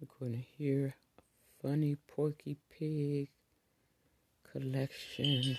We're going to hear funny Porky Pig collection.